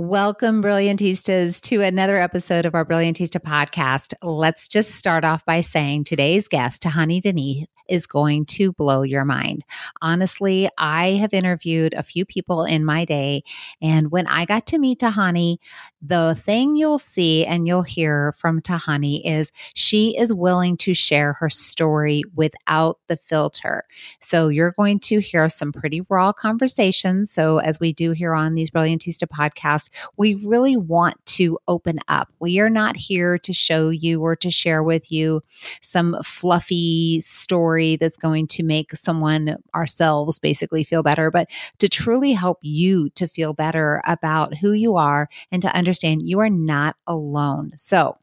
Welcome, Brilliantistas, to another episode of our Brilliantista podcast. Let's just start off by saying today's guest, Tihane DeKneef, is going to blow your mind. Honestly, I have interviewed a few people in my day, and when I got to meet Tihane, the thing you'll see and you'll hear from Tihane is she is willing to share her story without the filter. So you're going to hear some pretty raw conversations. So as we do here on these Brilliantista podcasts, we really want to open up. We are not here to show you or to share with you some fluffy story that's going to make someone ourselves basically feel better, but to truly help you to feel better about who you are and to understand you are not alone. So,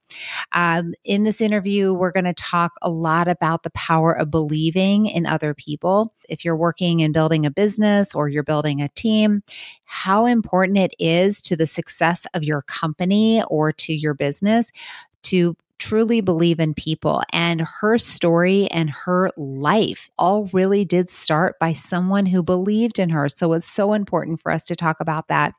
um, in this interview, we're going to talk a lot about the power of believing in other people. If you're working and building a business or you're building a team, how important it is to the success of your company or to your business to truly believe in people. And her story and her life all really did start by someone who believed in her. So it's so important for us to talk about that,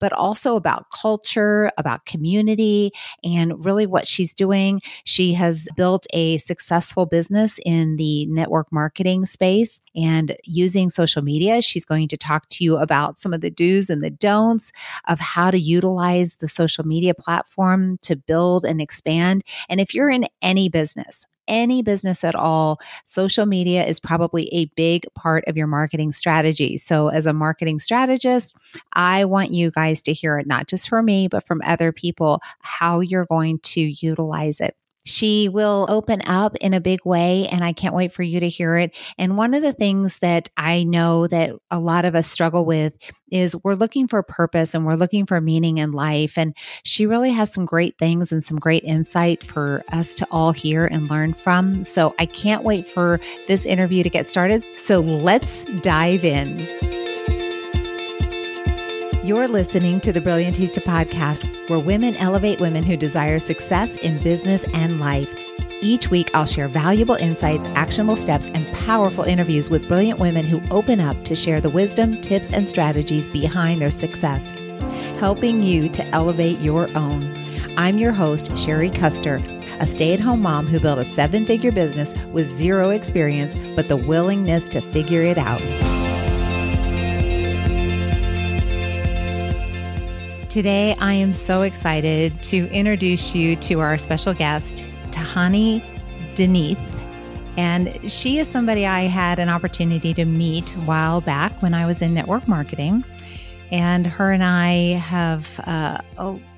but also about culture, about community, and really what she's doing. She has built a successful business in the network marketing space and using social media. She's going to talk to you about some of the do's and the don'ts of how to utilize the social media platform to build and expand and if you're in any business, any business at all, social media is probably a big part of your marketing strategy. So, as a marketing strategist, I want you guys to hear it, not just from me, but from other people, how you're going to utilize it. She will open up in a big way, and I can't wait for you to hear it. And one of the things that I know that a lot of us struggle with is we're looking for purpose and we're looking for meaning in life. And she really has some great things and some great insight for us to all hear and learn from. So I can't wait for this interview to get started. So let's dive in. You're listening to the Brilliantista podcast, where women elevate women who desire success in business and life. Each week, I'll share valuable insights, actionable steps, and powerful interviews with brilliant women who open up to share the wisdom, tips, and strategies behind their success, helping you to elevate your own. I'm your host, Sherry Custer, a stay at home mom who built a seven figure business with zero experience, but the willingness to figure it out. Today, I am so excited to introduce you to our special guest, Tihane DeKneef. And she is somebody I had an opportunity to meet while back when I was in network marketing. And her and I have uh,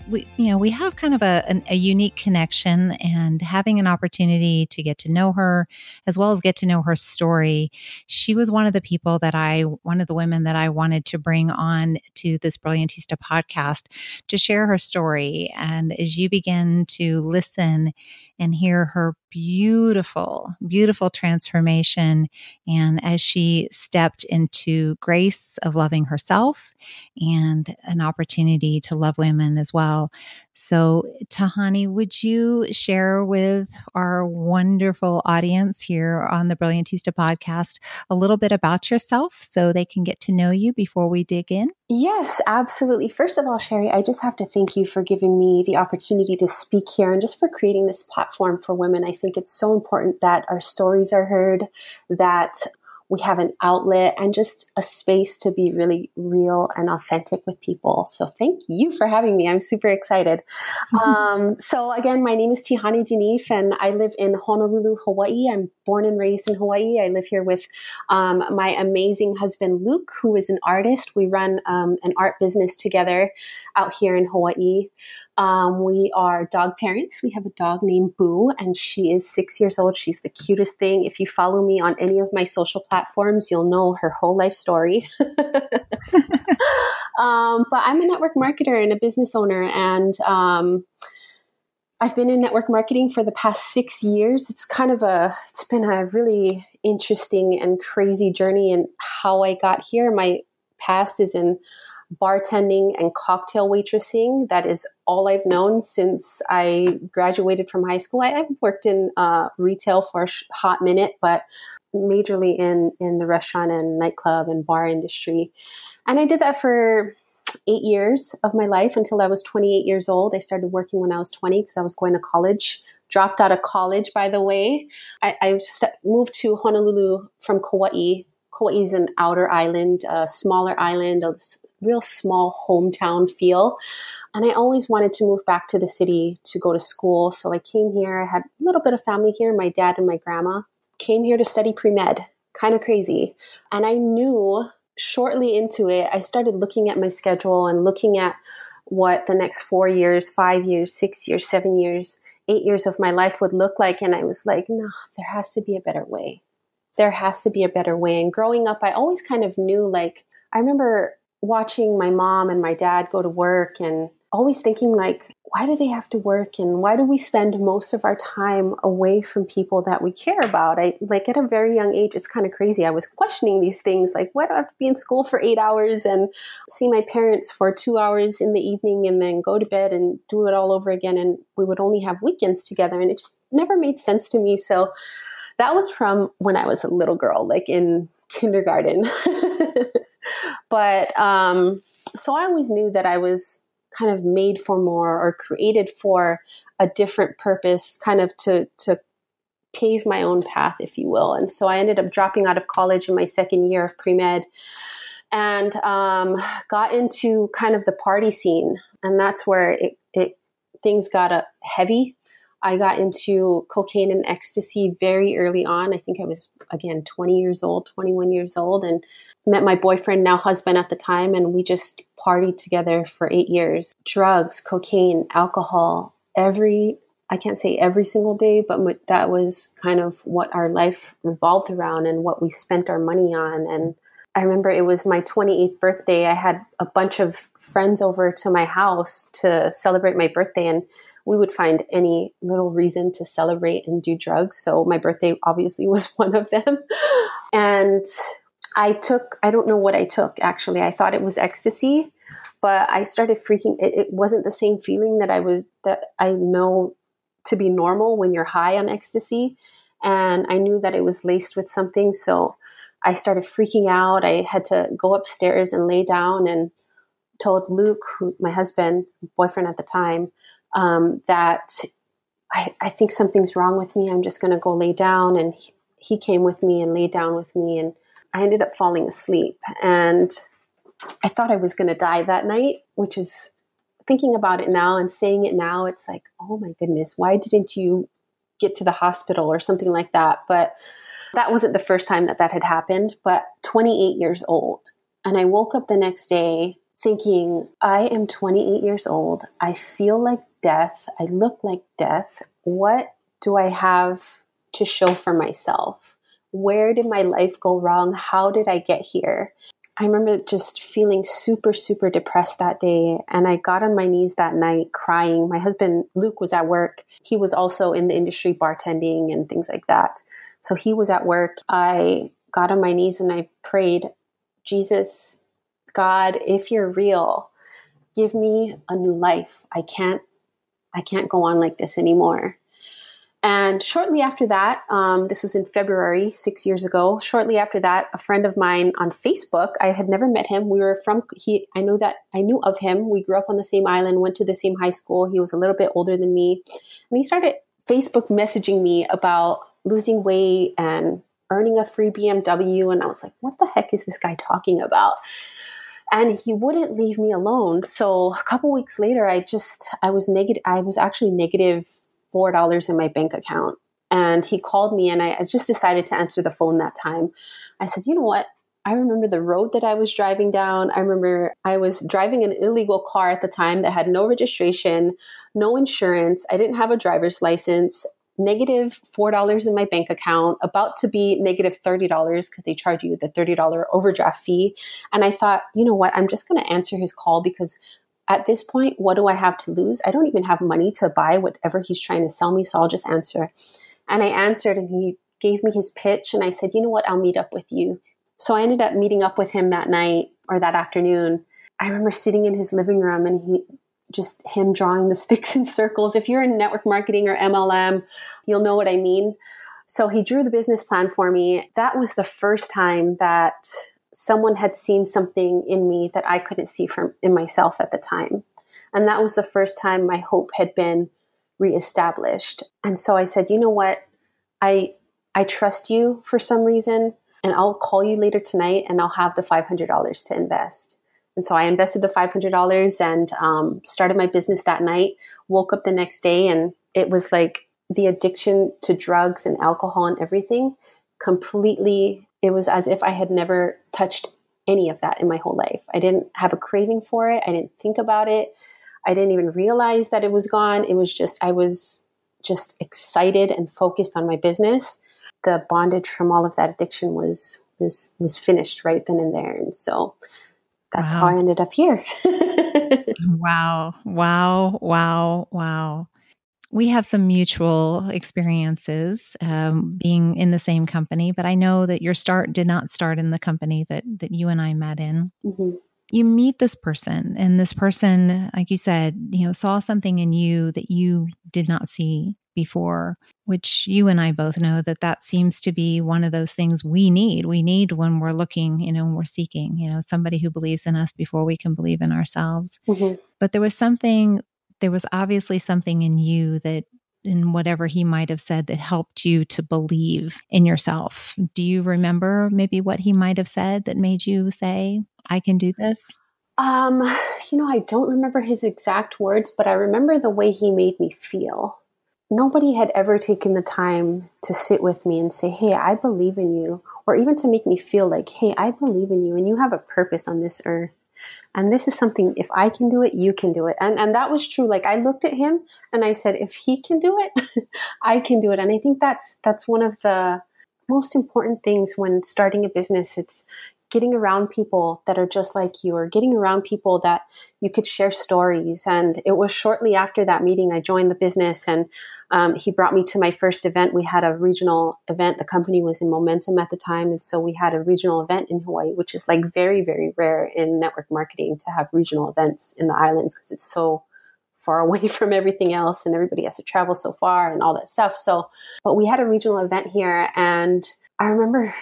we you know we have kind of a, an, a unique connection and having an opportunity to get to know her as well as get to know her story. She was one of the people that i one of the women that i wanted to bring on to this brilliantista podcast to share her story. And as you begin to listen and hear her beautiful, beautiful transformation. And as she stepped into grace of loving herself and an opportunity to love women as well. So, Tihane, would you share with our wonderful audience here on the Brilliantista podcast a little bit about yourself so they can get to know you before we dig in? Yes, absolutely. First of all, Sherry, I just have to thank you for giving me the opportunity to speak here and just for creating this platform for women. I think it's so important that our stories are heard, that we have an outlet and just a space to be really real and authentic with people. So thank you for having me. I'm super excited. Mm-hmm. Um, so again, my name is Tihane DeKneef and I live in Honolulu, Hawaii. I'm born and raised in Hawaii. I live here with um, my amazing husband, Luke, who is an artist. We run um, an art business together out here in Hawaii. Um, we are dog parents. We have a dog named Boo, and she is six years old. She's the cutest thing. If you follow me on any of my social platforms, you'll know her whole life story. um, but I'm a network marketer and a business owner, and um, I've been in network marketing for the past six years. It's kind of a, it's been a really interesting and crazy journey and how I got here. My past is in bartending and cocktail waitressing. That is all I've known since I graduated from high school. I, have worked in uh, retail for a hot minute, but majorly in in the restaurant and nightclub and bar industry. And I did that for eight years of my life until I was 28 years old. I started working when I was 20 because I was going to college. Dropped out of college, by the way. I, I st- moved to Honolulu from Kauai. Kauai is an outer island, a smaller island, a real small hometown feel. And I always wanted to move back to the city to go to school. So I came here. I had a little bit of family here, my dad and my grandma. Came here to study pre med, kind of crazy. And I knew shortly into it, I started looking at my schedule and looking at what the next four years, five years, six years, seven years, eight years of my life would look like. And I was like, no, there has to be a better way. There has to be a better way. And growing up, I always kind of knew like, I remember watching my mom and my dad go to work and always thinking like why do they have to work? And why do we spend most of our time away from people that we care about? I like at a very young age it's kind of crazy. I was questioning these things like why do i have to be in school for eight hours and see my parents for two hours in the evening and then go to bed and do it all over again? And we would only have weekends together and it just never made sense to me. So that was from when i was a little girl like in kindergarten but um so i always knew that i was kind of made for more or created for a different purpose, kind of to to pave my own path, if you will. And so I ended up dropping out of college in my second year of pre med and um, got into kind of the party scene, and that's where it, it things got uh, heavy. I got into cocaine and ecstasy very early on. I think I was again 20 years old, 21 years old, and met my boyfriend, now husband at the time, and we just partied together for eight years. Drugs, cocaine, alcohol, every, I can't say every single day, but that was kind of what our life revolved around and what we spent our money on. And I remember it was my 28th birthday. I had a bunch of friends over to my house to celebrate my birthday, and we would find any little reason to celebrate and do drugs. So my birthday obviously was one of them. And I took, I don't know what I took actually. I thought it was ecstasy, but I started freaking. It, it, wasn't the same feeling that I was, that I know to be normal when you're high on ecstasy. And I knew that it was laced with something. So I started freaking out. I had to go upstairs and lay down and told Luke, who, my husband, boyfriend at the time, um, that I, I, think something's wrong with me. I'm just going to go lay down. And he, he came with me and laid down with me. And I ended up falling asleep and I thought I was going to die that night, which is thinking about it now and saying it now, it's like, oh my goodness, why didn't you get to the hospital or something like that? But that wasn't the first time that that had happened, but 28 years old. And I woke up the next day thinking, I am 28 years old. I feel like death. I look like death. What do I have to show for myself? where did my life go wrong? How did I get here? I remember just feeling super, super depressed that day. And I got on my knees that night crying. My husband, Luke, was at work. He was also in the industry bartending and things like that. So he was at work. I got on my knees and I prayed, Jesus, God, if you're real, give me a new life. I can't, I can't go on like this anymore. And shortly after that, um, this was in February, six years ago. Shortly after that, a friend of mine on Facebook, I had never met him. We were from he. I know that I knew of him. We grew up on the same island, went to the same high school. He was a little bit older than me, and he started Facebook messaging me about losing weight and earning a free BMW. And I was like, "What the heck is this guy talking about?" And he wouldn't leave me alone so a couple weeks later i just i was negative i was actually negative $4 in my bank account. And he called me, and I, I just decided to answer the phone that time. I said, You know what? I remember the road that I was driving down. I remember I was driving an illegal car at the time that had no registration, no insurance. I didn't have a driver's license, negative $4 in my bank account, about to be negative $30 because they charge you the $30 overdraft fee. And I thought, you know what? I'm just going to answer his call because at this point, what do I have to lose? I don't even have money to buy whatever he's trying to sell me, so I'll just answer. And I answered, and he gave me his pitch, and I said, You know what? I'll meet up with you. So I ended up meeting up with him that night or that afternoon. I remember sitting in his living room and he just him drawing the sticks in circles. If you're in network marketing or MLM, you'll know what I mean. So he drew the business plan for me. That was the first time that someone had seen something in me that I couldn't see from in myself at the time. And that was the first time my hope had been reestablished. And so I said, you know what? I I trust you for some reason and I'll call you later tonight and I'll have the $500 to invest. And so I invested the $500 and um, started my business that night. Woke up the next day and it was like the addiction to drugs and alcohol and everything completely, it was as if I had never touched any of that in my whole life. I didn't have a craving for it. I didn't think about it. I didn't even realize that it was gone. It was just, I was just excited and focused on my business. The bondage from all of that addiction was was was finished right then and there. And so that's wow. how I ended up here. wow. Wow. Wow. Wow. We have some mutual experiences um, being in the same company, but I know that your start did not start in the company that that you and I met in. Mm-hmm. You meet this person, and this person, like you said, you know, saw something in you that you did not see before, which you and I both know that that seems to be one of those things we need. We need when we're looking, you know, when we're seeking, you know, somebody who believes in us before we can believe in ourselves. Mm-hmm. But there was something, there was obviously something in you that in whatever he might have said that helped you to believe in yourself. Do you remember maybe what he might have said that made you say, I can do this? Um, you know, I don't remember his exact words, but I remember the way he made me feel nobody had ever taken the time to sit with me and say, Hey, I believe in you, or even to make me feel like, Hey, I believe in you and you have a purpose on this earth. And this is something, if I can do it, you can do it. And, and that was true. Like I looked at him and I said, if he can do it, I can do it. And I think that's, that's one of the most important things when starting a business. It's, getting around people that are just like you or getting around people that you could share stories and it was shortly after that meeting i joined the business and um, he brought me to my first event. We had a regional event. The company was in momentum at the time. And so we had a regional event in Hawaii, which is like very, very rare in network marketing to have regional events in the islands because it's so far away from everything else and everybody has to travel so far and all that stuff. So, but we had a regional event here and I remember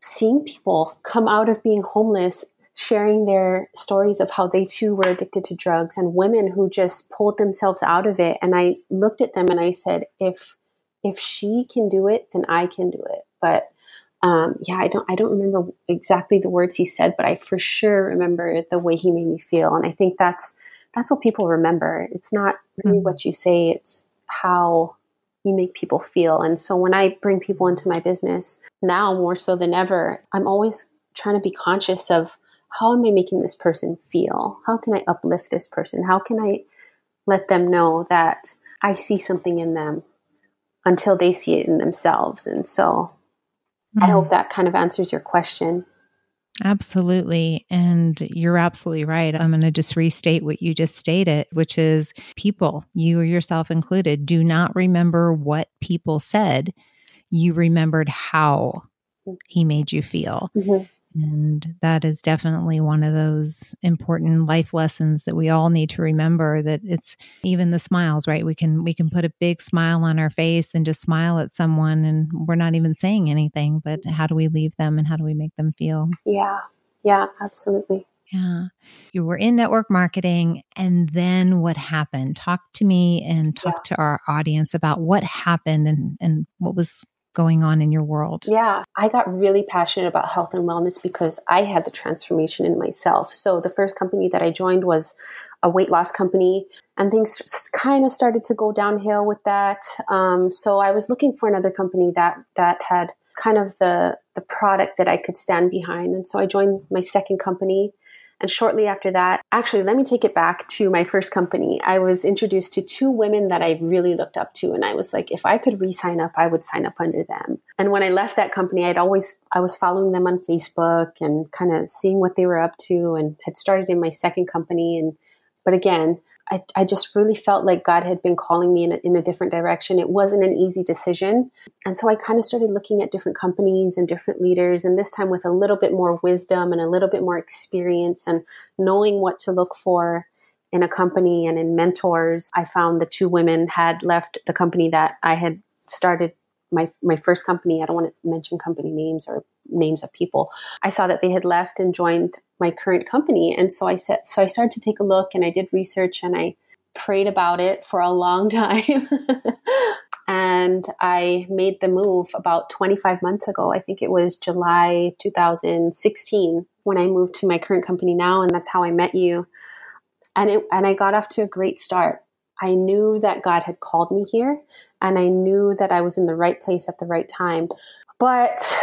seeing people come out of being homeless sharing their stories of how they too were addicted to drugs and women who just pulled themselves out of it. And i looked at them and i said if if she can do it then i can do it. But um, yeah i don't i don't remember exactly the words he said but i for sure remember the way he made me feel. And i think that's that's what people remember. It's not really mm-hmm. what you say it's how you make people feel and so when i bring people into my business now more so than ever i'm always trying to be conscious of how am I making this person feel? How can I uplift this person? How can I let them know that I see something in them until they see it in themselves? And so mm-hmm. I hope that kind of answers your question. Absolutely. And you're absolutely right. I'm going to just restate what you just stated, which is people, you or yourself included, do not remember what people said. You remembered how mm. he made you feel. Mm-hmm. And that is definitely one of those important life lessons that we all need to remember that it's even the smiles, right? We can we can put a big smile on our face and just smile at someone and we're not even saying anything, but how do we leave them and how do we make them feel? Yeah. Yeah, absolutely. Yeah. You were in network marketing and then what happened? Talk to me and talk yeah. to our audience about what happened and, and what was going on in your world? Yeah, I got really passionate about health and wellness because I had the transformation in myself. So the first company that I joined was a weight loss company, and things kind of started to go downhill with that. Um, so I was looking for another company that that had kind of the the product that I could stand behind, and so I joined my second company and shortly after that, actually, let me take it back to my first company. I was introduced to two women that I really looked up to. And I was like, if I could re sign up, I would sign up under them. And when I left that company, I'd always, I was following them on Facebook and kind of seeing what they were up to and had started in my second company. And, but again, I, I just really felt like God had been calling me in a, in a different direction. It wasn't an easy decision. And so I kind of started looking at different companies and different leaders, and this time with a little bit more wisdom and a little bit more experience and knowing what to look for in a company and in mentors. I found the two women had left the company that I had started my my first company. I don't want to mention company names or names of people. I saw that they had left and joined my current company, and so I said, so I started to take a look, and I did research, and I prayed about it for a long time. and I made the move about 25 months ago. I think it was July 2016 when I moved to my current company now, and that's how I met you. And it, and I got off to a great start. I knew that God had called me here, and I knew that I was in the right place at the right time. But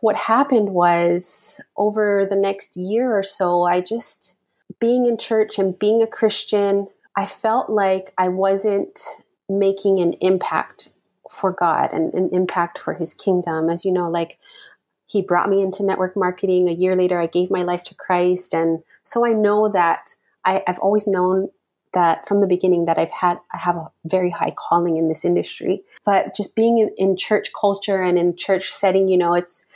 what happened was over the next year or so, I just being in church and being a Christian, I felt like I wasn't making an impact for God and an impact for his kingdom. As you know, like he brought me into network marketing. A year later, I gave my life to Christ. And so I know that I, have always known that from the beginning that I've had, I have a very high calling in this industry. But just being in, in church culture and in church setting, you know, it's,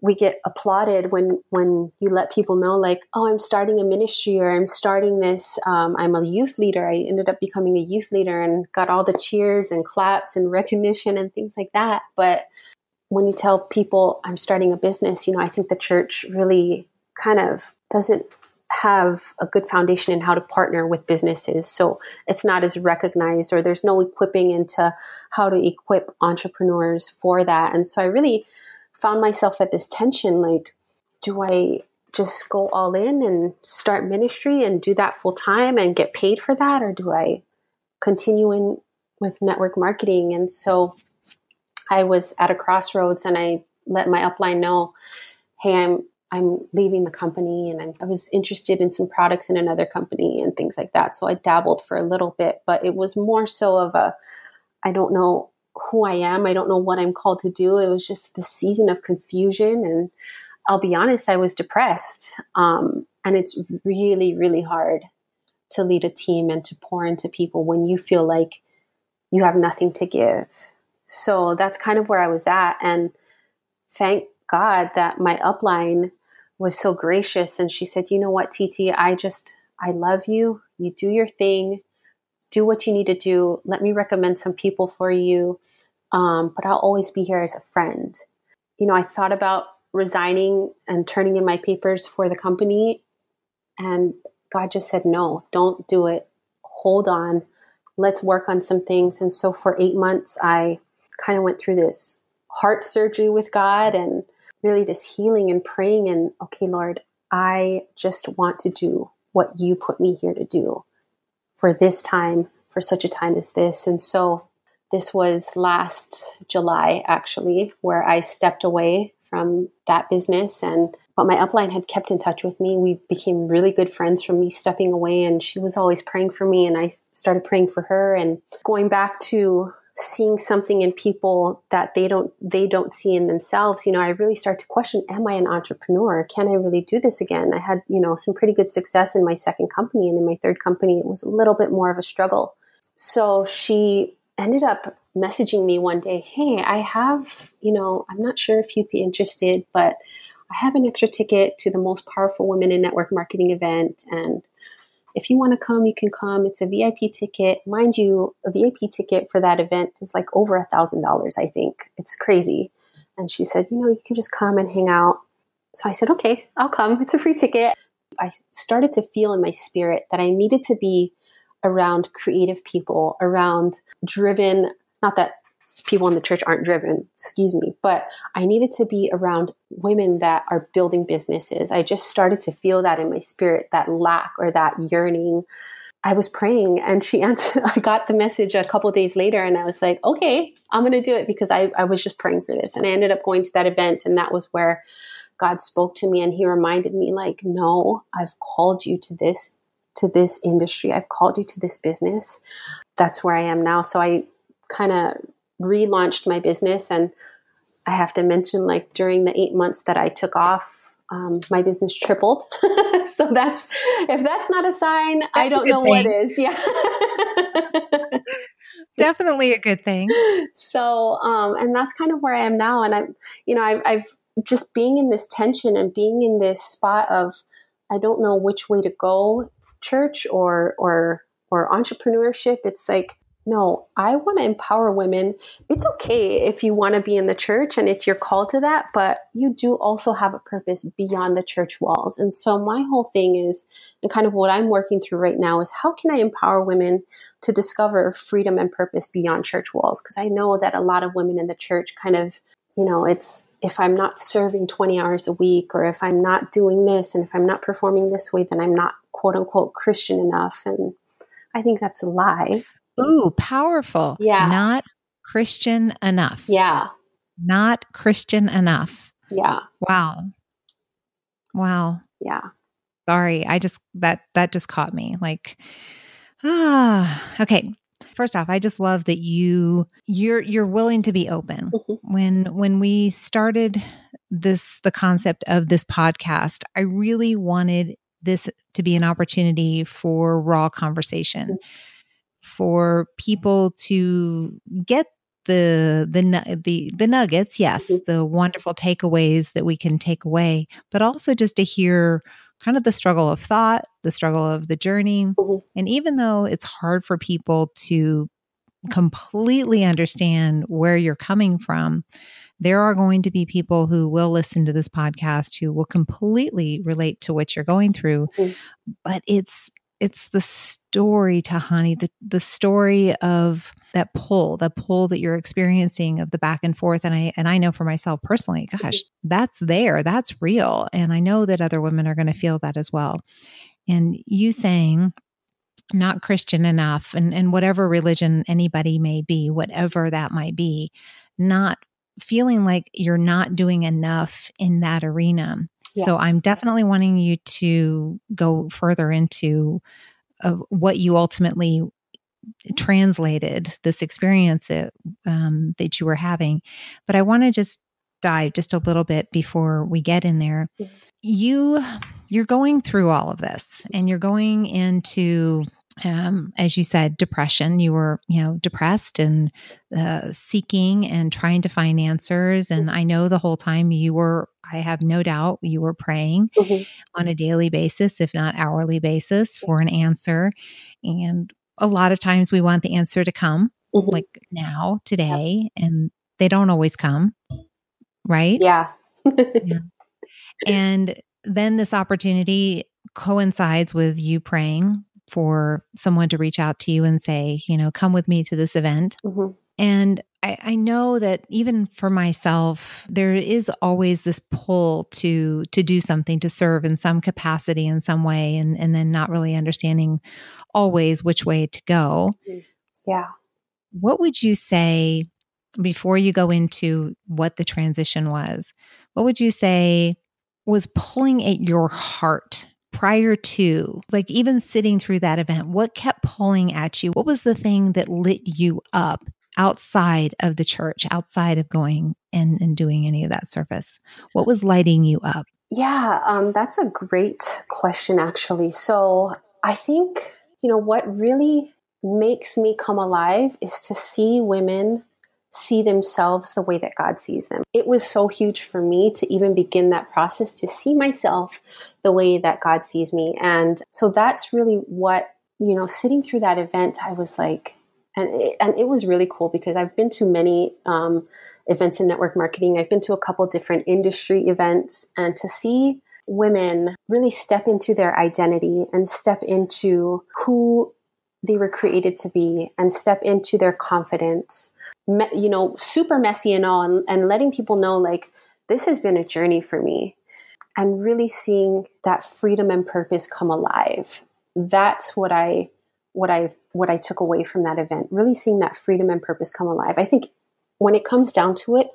we get applauded when when you let people know like oh i'm starting a ministry or i'm starting this um, i'm a youth leader i ended up becoming a youth leader and got all the cheers and claps and recognition and things like that but when you tell people i'm starting a business you know i think the church really kind of doesn't have a good foundation in how to partner with businesses so it's not as recognized or there's no equipping into how to equip entrepreneurs for that and so i really found myself at this tension like, do I just go all in and start ministry and do that full time and get paid for that? Or do I continue in with network marketing? And so I was at a crossroads and I let my upline know, hey, I'm I'm leaving the company and I'm, i was interested in some products in another company and things like that. So I dabbled for a little bit, but it was more so of a I don't know who I am. I don't know what I'm called to do. It was just the season of confusion. And I'll be honest, I was depressed. Um, and it's really, really hard to lead a team and to pour into people when you feel like you have nothing to give. So that's kind of where I was at. And thank God that my upline was so gracious. And she said, You know what, TT, I just, I love you. You do your thing do what you need to do. Let me recommend some people for you. Um, but I'll always be here as a friend. You know, I thought about resigning and turning in my papers for the company, and God just said, no, don't do it. Hold on. Let's work on some things. And so for eight months, I kind of went through this heart surgery with God and really this healing and praying. And okay, Lord, I just want to do what you put me here to do for this time, for such a time as this. And so this was last July, actually, where I stepped away from that business and but my upline had kept in touch with me. We became really good friends from me stepping away and she was always praying for me and I started praying for her and going back to seeing something in people that they don't they don't see in themselves you know i really start to question am i an entrepreneur? Can i really do this again? I had you know some pretty good success in my second company and in my third company it was a little bit more of a struggle. So she ended up messaging me one day hey i have you know i'm not sure if you'd be interested but i have an extra ticket to the most powerful women in network marketing event and if you want to come, you can come. It's a VIP ticket. Mind you, a VIP ticket for that event is like over a thousand dollars, I think. It's crazy. And she said, you know, you can just come and hang out. So I said, okay, I'll come. It's a free ticket. I started to feel in my spirit that I needed to be around creative people, around driven, not that people in the church aren't driven, excuse me, but I needed to be around women that are building businesses. I just started to feel that in my spirit, that lack or that yearning. I was praying and she answered, I got the message a couple days later and I was like, okay, I'm to do it because I, I was just praying for this. And I ended up going to that event and that was where God spoke to me and he reminded me like, no, I've called you to this, to this industry. I've called you to this business. That's where I am now. So I kind of relaunched my business and I have to mention like during the eight months that I took off, um, my business tripled. so that's if that's not a sign, that's I don't know thing. what is. Yeah. Definitely a good thing. So, um, and that's kind of where I am now. And I'm, you know, I've, I've just being in this tension and being in this spot of, I don't know which way to go, church or, or, or entrepreneurship. It's like, no, I want to empower women. It's okay if you want to be in the church and if you're called to that, but you do also have a purpose beyond the church walls. And so my whole thing is, and kind of what I'm working through right now is how can I empower women to discover freedom and purpose beyond church walls? Because I know that a lot of women in the church kind of, you know, it's if I'm not serving 20 hours a week or if I'm not doing this and if I'm not performing this way, then I'm not quote unquote Christian enough. And I think that's a lie. Ooh, powerful. Yeah. Not Christian enough. Yeah. Not Christian enough. Yeah. Wow. Wow. Yeah. Sorry. I just that that just caught me. Like ah, okay. First off, I just love that you you're you're willing to be open. Mm-hmm. When when we started this the concept of this podcast, I really wanted this to be an opportunity for raw conversation. Mm-hmm for people to get the the the the nuggets yes mm-hmm. the wonderful takeaways that we can take away but also just to hear kind of the struggle of thought the struggle of the journey mm-hmm. and even though it's hard for people to completely understand where you're coming from there are going to be people who will listen to this podcast who will completely relate to what you're going through mm-hmm. but it's it's the story Tihane, the the story of that pull, the pull that you're experiencing of the back and forth. And I and I know for myself personally, gosh, mm-hmm. that's there. That's real. And I know that other women are going to feel that as well. And you saying not Christian enough and, and whatever religion anybody may be, whatever that might be, not feeling like you're not doing enough in that arena yeah. So I'm definitely wanting you to go further into uh, what you ultimately translated this experience it, um, that you were having. But I want to just dive just a little bit before we get in there. You you're going through all of this and you're going into um, as you said, depression. You were, you know, depressed and uh, seeking and trying to find answers. And I know the whole time you were, I have no doubt, you were praying mm-hmm. on a daily basis, if not hourly basis, for an answer. And a lot of times we want the answer to come, mm-hmm. like now, today, and they don't always come, right? Yeah. yeah. And then this opportunity coincides with you praying for someone to reach out to you and say, you know, come with me to this event. Mm-hmm. And I, I, know that even for myself, there is always this pull to to do something, to serve in some capacity in some way, and and then not really understanding always which way to go. Mm-hmm. Yeah. What would you say before you go into what the transition was? What would you say was pulling at your heart prior to, like even sitting through that event, what kept pulling at you? What was the thing that lit you up outside of the church, outside of going and, and doing any of that service? What was lighting you up? Yeah, um, that's a great question, actually. So I think, you know, what really makes me come alive is to see women see themselves the way that God sees them. It was so huge for me to even begin that process to see myself the way that God sees me. And so that's really what, you know, sitting through that event, I was like, and it, and it was really cool because I've been to many um, events in network marketing. I've been to a couple different industry events, and to see women really step into their identity and step into who they were created to be and step into their confidence me, you know, super messy and all, and, and letting people know like this has been a journey for me, and really seeing that freedom and purpose come alive. That's what I what I what I took away from that event. Really seeing that freedom and purpose come alive. I think when it comes down to it,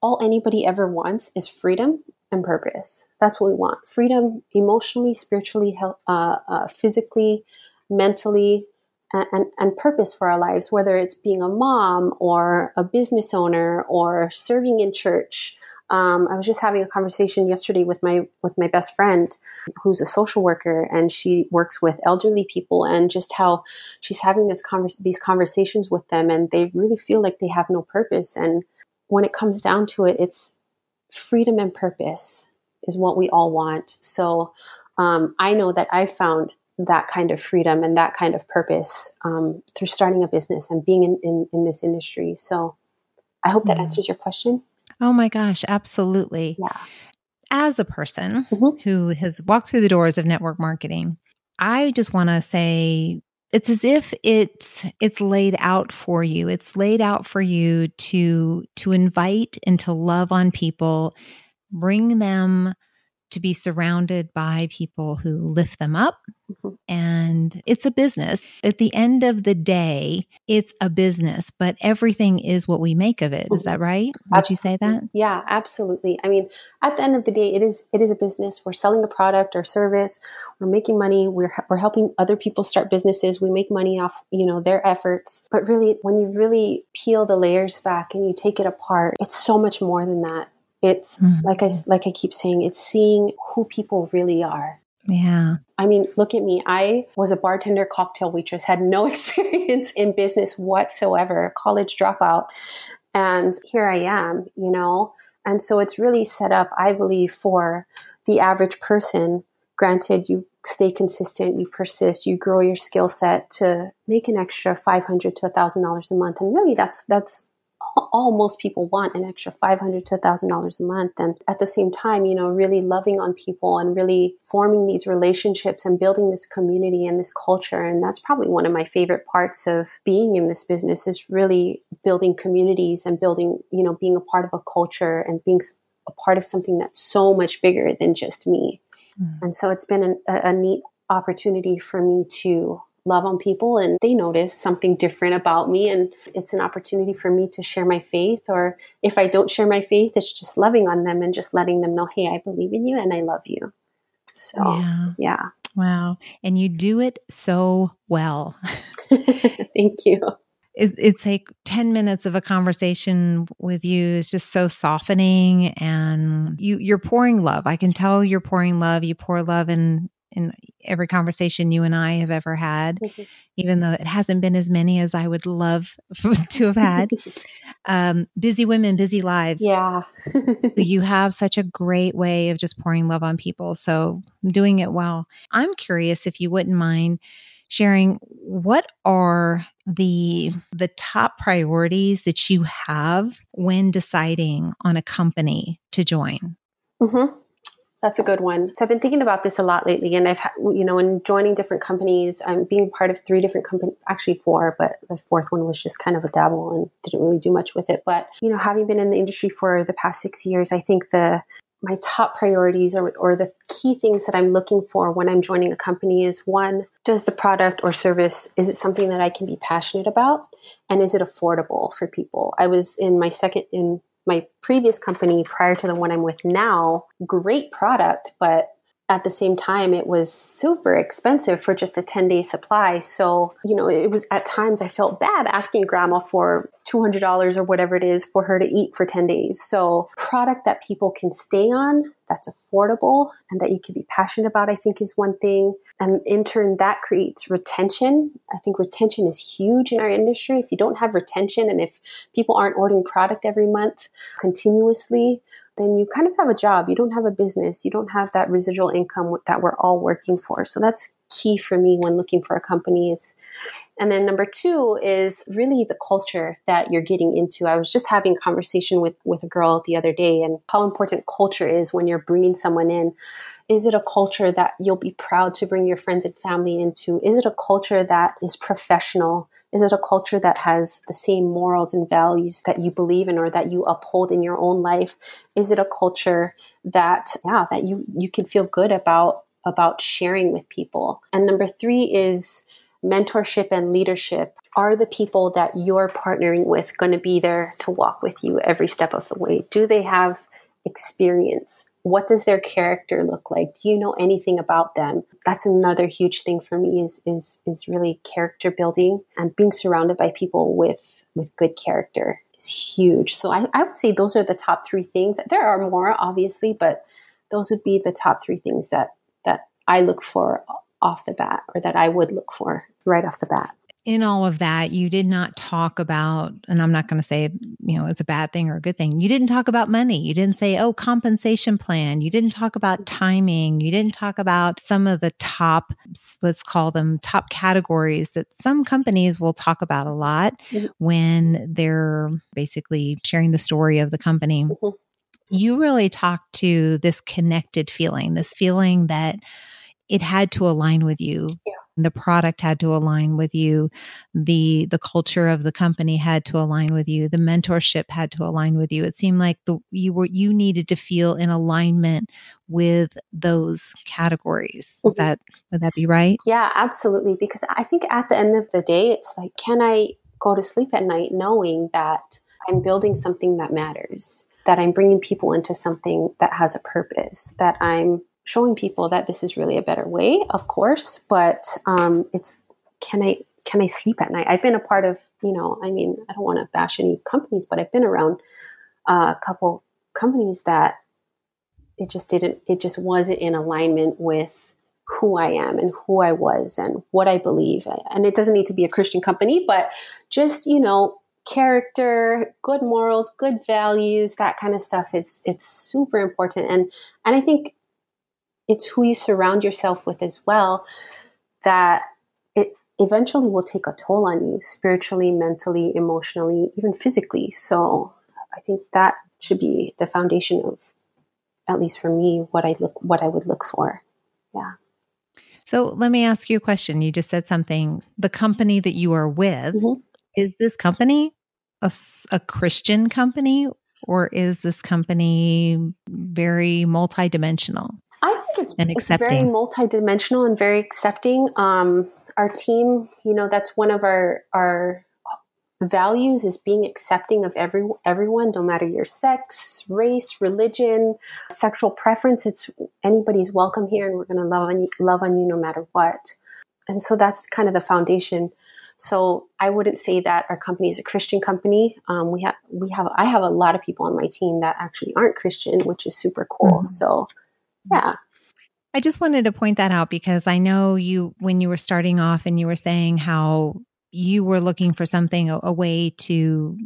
all anybody ever wants is freedom and purpose. That's what we want: freedom, emotionally, spiritually, uh, uh, physically, mentally, and, and purpose for our lives, whether it's being a mom or a business owner or serving in church. Um, I was just having a conversation yesterday with my with my best friend, who's a social worker, and she works with elderly people, and just how she's having this convers- these conversations with them, and they really feel like they have no purpose. And when it comes down to it, it's freedom and purpose is what we all want. So um, I know that I found that kind of freedom and that kind of purpose um, through starting a business and being in, in, in this industry. So I hope that mm. answers your question. Oh my gosh, absolutely. Yeah. As a person mm-hmm. who has walked through the doors of network marketing, I just want to say it's as if it's it's laid out for you. It's laid out for you to to invite and to love on people, bring them to be surrounded by people who lift them up. Mm-hmm. And it's a business. At the end of the day, it's a business, but everything is what we make of it. Mm-hmm. Is that right? Would absolutely. you say that? Yeah, absolutely. I mean, at the end of the day, it is it is a business. We're selling a product or service. We're making money. We're we're helping other people start businesses. We make money off, you know, their efforts. But really, when you really peel the layers back and you take it apart, it's so much more than that it's mm. like I like I keep saying, it's seeing who people really are. Yeah. I mean, look at me. I was a bartender, cocktail waitress, had no experience in business whatsoever, college dropout. And here I am, you know? And so it's really set up, I believe, for the average person. Granted, you stay consistent, you persist, you grow your skill set to make an extra five hundred to a thousand dollars a month. And really that's that's all most people want an extra 500 to $1000 a month. And at the same time you know really loving on people and really forming these relationships and building this community and this culture. And that's probably one of my favorite parts of being in this business is really building communities and building you know being a part of a culture and being a part of something that's so much bigger than just me. Mm. and so it's been an, a, a neat opportunity for me to love on people and they notice something different about me and it's an opportunity for me to share my faith or if I don't share my faith it's just loving on them and just letting them know hey I believe in you and I love you. So, yeah. yeah. Wow. And you do it so well. Thank you. It, it's like 10 minutes of a conversation with you is just so softening and you you're pouring love. I can tell you're pouring love. You pour love in in every conversation you and I have ever had, mm-hmm. even though it hasn't been as many as I would love to have had. um, busy women, busy lives. Yeah. you have such a great way of just pouring love on people. So doing it well. I'm curious if you wouldn't mind sharing what are the the top priorities that you have when deciding on a company to join mm-hmm. That's a good one. So I've been thinking about this a lot lately, and I've you know, in joining different companies, I'm being part of three different companies, actually four, but the fourth one was just kind of a dabble and didn't really do much with it. But you know, having been in the industry for the past six years, I think the my top priorities or, or the key things that I'm looking for when I'm joining a company is one, does the product or service, is it something that I can be passionate about? And is it affordable for people? I was in my second, in my previous company prior to the one I'm with now, great product, but at the same time it was super expensive for just a 10 day supply. So you know it was at times i felt bad asking grandma for $200 or whatever it is for her to eat for 10 days. So product that people can stay on that's affordable and that you can be passionate about i think is one thing. And in turn that creates retention. I think retention is huge in our industry. If you don't have retention and if people aren't ordering product every month continuously then you kind of have a job. You don't have a business. You don't have that residual income that we're all working for. So that's key for me when looking for a company is and then number two is really the culture that you're getting into. I was just having a conversation with with a girl the other day and how important culture is when you're bringing someone in. Is it a culture that you'll be proud to bring your friends and family into? Is it a culture that is professional? Is it a culture that has the same morals and values that you believe in or that you uphold in your own life? Is it a culture that yeah that you you can feel good about about sharing with people. And number three is mentorship and leadership. Are the people that you're partnering with going to be there to walk with you every step of the way? Do they have experience? What does their character look like? Do you know anything about them? That's another huge thing for me is is is really character building and being surrounded by people with with good character is huge. So I, I would say those are the top three things. There are more obviously, but those would be the top three things that that I look for off the bat or that I would look for right off the bat. in all of that, you did not talk about, and I'm not going to say, you know, it's a bad thing or a good thing. You didn't talk about money. You didn't say, oh, compensation plan. You didn't talk about timing. You didn't talk about some of the top, let's call them top categories that some companies will talk about a lot mm-hmm. when they're basically sharing the story of the company. Mm-hmm. You really talked to this connected feeling, this feeling that it had to align with you. Yeah the product had to align with you the the culture of the company had to align with you the mentorship had to align with you it seemed like the you were you needed to feel in alignment with those categories mm-hmm. that would that be right yeah absolutely because i think at the end of the day it's like can i go to sleep at night knowing that i'm building something that matters that i'm bringing people into something that has a purpose that i'm showing people that this is really a better way, of course, but um, it's can I can I sleep at night? I've been a part of, you know, I mean, I don't want to bash any companies, but I've been around uh, a couple companies that it just didn't, it just wasn't in alignment with who I am and who I was and what I believe. And it doesn't need to be a Christian company, but just, you know, character, good morals, good values, that kind of stuff. It's it's super important. And and I think it's who you surround yourself with as well that it eventually will take a toll on you spiritually, mentally, emotionally, even physically. So I think that should be the foundation of at least for me what I look what I would look for. Yeah. So let me ask you a question. You just said something. The company that you are with, mm-hmm. is this company a, a Christian company or is this company very multidimensional? I think it's, and it's very multidimensional and very accepting. Um, our team, you know, that's one of our our values is being accepting of every everyone, no matter your sex, race, religion, sexual preference. It's anybody's welcome here, and we're going to love on you, love on you no matter what. And so that's kind of the foundation. So I wouldn't say that our company is a Christian company. Um, we have we have I have a lot of people on my team that actually aren't Christian, which is super cool. Mm-hmm. So yeah. I just wanted to point that out because I know you, when you were starting off and you were saying how you were looking for something, a, a way to,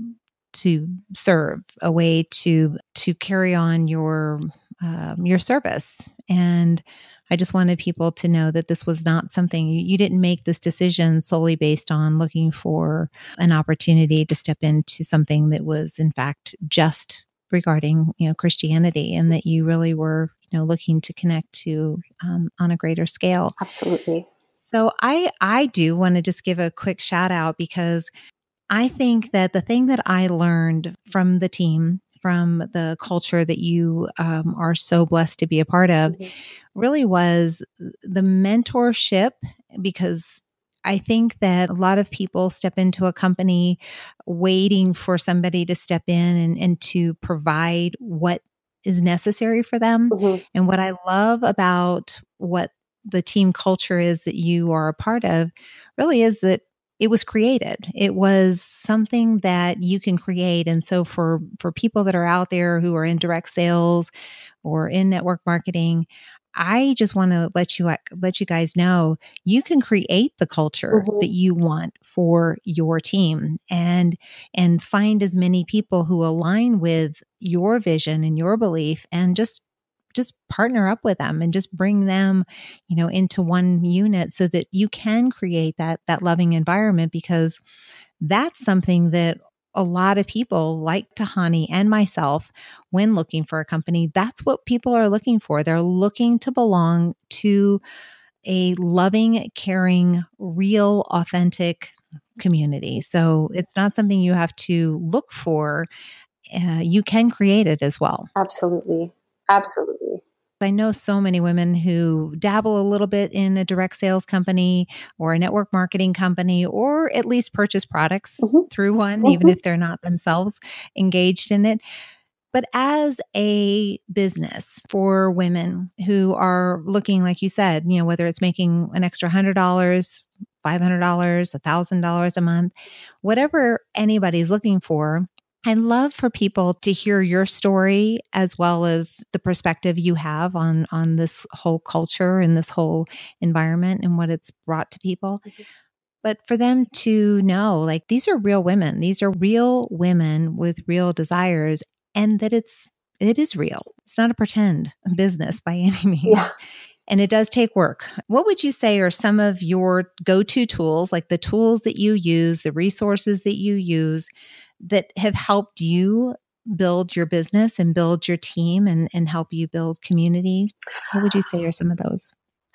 to serve, a way to, to carry on your, um, your service. And I just wanted people to know that this was not something you, you, didn't make this decision solely based on looking for an opportunity to step into something that was in fact just regarding you know Christianity and that you really were you know looking to connect to um, on a greater scale absolutely so i i do want to just give a quick shout out because i think that the thing that i learned from the team from the culture that you um, are so blessed to be a part of mm-hmm. really was the mentorship because I think that a lot of people step into a company waiting for somebody to step in and, and to provide what is necessary for them. Mm-hmm. And what I love about what the team culture is that you are a part of really is that it was created it was something that you can create and so for for people that are out there who are in direct sales or in network marketing I just want to let you let you guys know you can create the culture mm-hmm. that you want for your team and and find as many people who align with your vision and your belief and just just partner up with them and just bring them you know into one unit so that you can create that that loving environment because that's something that a lot of people like Tihane and myself when looking for a company. That's what people are looking for. They're looking to belong to a loving, caring, real, authentic community. So it's not something you have to look for. Uh, you can create it as well. Absolutely. Absolutely. I know so many women who dabble a little bit in a direct sales company or a network marketing company, or at least purchase products mm-hmm. through one, mm-hmm. even if they're not themselves engaged in it. But as a business for women who are looking, like you said, you know, whether it's making an extra $100, $500, a $1,000 a month, whatever anybody's looking for, I'd love for people to hear your story as well as the perspective you have on on this whole culture and this whole environment and what it's brought to people. Mm-hmm. but for them to know like these are real women, these are real women with real desires, and that it's it is real. It's not a pretend business by any means. Yeah. And it does take work. What would you say are some of your go to tools, like the tools that you use, the resources that you use that have helped you build your business and build your team and, and help you build community? What would you say are some of those?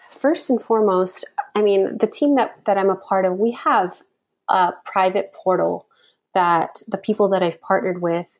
First and foremost, I mean, the team that, that I'm a part of, we have a private portal that the people that I've partnered with,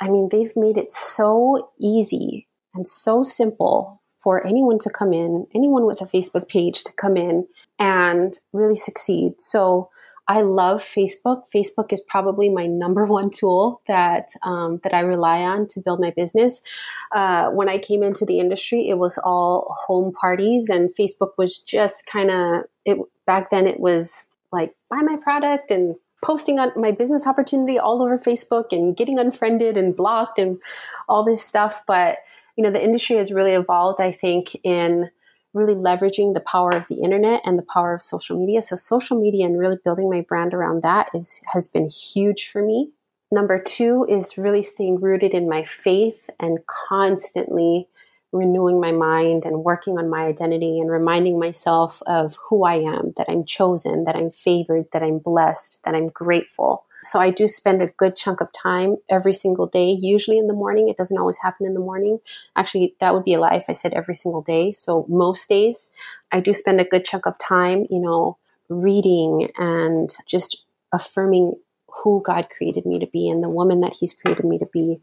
I mean, they've made it so easy and so simple for anyone to come in, anyone with a Facebook page to come in and really succeed. So I love Facebook. Facebook is probably my number one tool that um, that I rely on to build my business. Uh, when I came into the industry, it was all home parties, and Facebook was just kind of it. Back then, it was like buy my product and posting on my business opportunity all over Facebook and getting unfriended and blocked and all this stuff. But you know, the industry has really evolved. I think in really leveraging the power of the internet and the power of social media. So social media and really building my brand around that is has been huge for me. Number 2 is really staying rooted in my faith and constantly renewing my mind and working on my identity and reminding myself of who I am, that I'm chosen, that I'm favored, that I'm blessed, that I'm grateful. So I do spend a good chunk of time every single day, usually in the morning. It doesn't always happen in the morning. Actually, that would be a lie if I said every single day. So most days, I do spend a good chunk of time, you know, reading and just affirming who God created me to be and the woman that He's created me to be.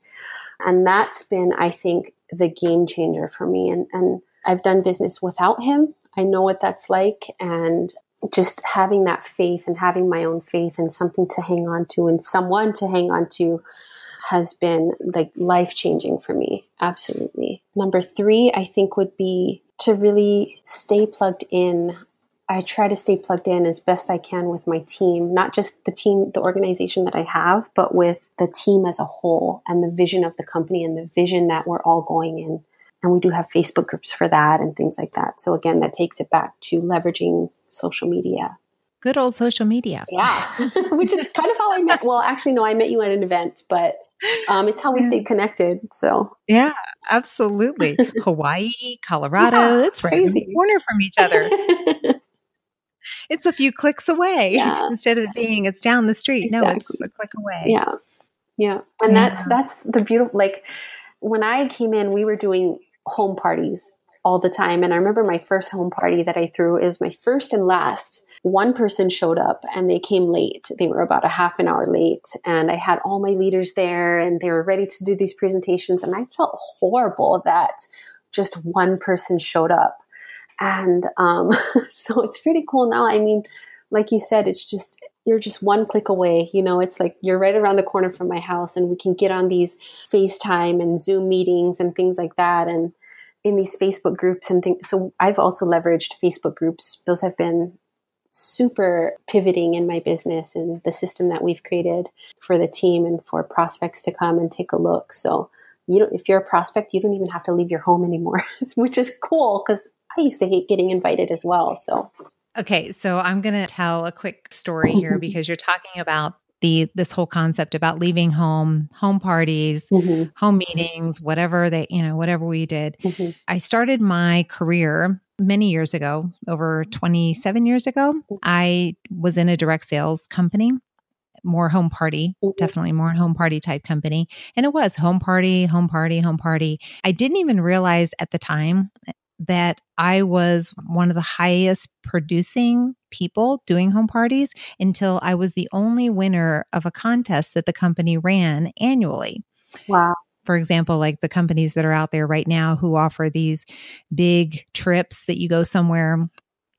And that's been, I think, the game changer for me. And, and I've done business without Him. I know what that's like. And just having that faith and having my own faith and something to hang on to and someone to hang on to has been like life changing for me. Absolutely. Number three, I think would be to really stay plugged in. I try to stay plugged in as best I can with my team, not just the team, the organization that I have, but with the team as a whole and the vision of the company and the vision that we're all going in. And we do have Facebook groups for that and things like that. So again, that takes it back to leveraging social media. Good old social media. Yeah, which is kind of how I met. Well, actually, no, I met you at an event, but um, it's how we stayed connected. So yeah, absolutely. Hawaii, Colorado, yeah, it's right in the corner from each other. it's a few clicks away yeah. instead of being it's down the street. Exactly. No, it's a click away. Yeah, yeah, and yeah. that's that's the beautiful. Like when I came in, we were doing home parties all the time. And I remember my first home party that I threw is my first and last. One person showed up and they came late. They were about a half an hour late. And I had all my leaders there and they were ready to do these presentations. And I felt horrible that just one person showed up. And um, so it's pretty cool now. I mean, like you said, it's just you're just one click away. You know, it's like you're right around the corner from my house, and we can get on these FaceTime and Zoom meetings and things like that. And in these Facebook groups and things. So I've also leveraged Facebook groups. Those have been super pivoting in my business and the system that we've created for the team and for prospects to come and take a look. So you don't, if you're a prospect, you don't even have to leave your home anymore, which is cool because I used to hate getting invited as well. So Okay, so I'm going to tell a quick story here because you're talking about the this whole concept about leaving home, home parties, mm-hmm. home meetings, whatever they, you know, whatever we did. Mm-hmm. I started my career many years ago, over 27 years ago. Mm-hmm. I was in a direct sales company more home party, mm-hmm. definitely more home party type company. And it was home party, home party, home party. I didn't even realize at the time that I was one of the highest producing people doing home parties until I was the only winner of a contest that the company ran annually. Wow. For example, like the companies that are out there right now who offer these big trips that you go somewhere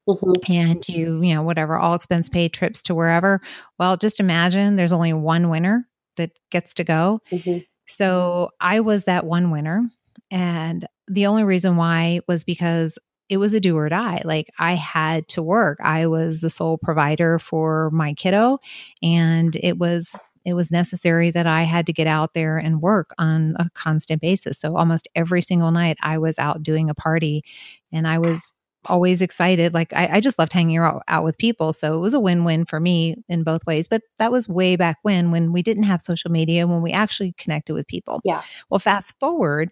Mm-hmm. and you, you know, whatever, all expense paid trips to wherever. Well, just imagine there's only one winner that gets to go. Mm-hmm. So I was that one winner. And the only reason why was because it was a do or die. Like I had to work. I was the sole provider for my kiddo and it was it was necessary that I had to get out there and work on a constant basis. So almost every single night I was out doing a party and I was always excited. Like I, I just loved hanging out, out with people. So it was a win win for me in both ways. But that was way back when, when we didn't have social media, when we actually connected with people. Yeah. Well, fast forward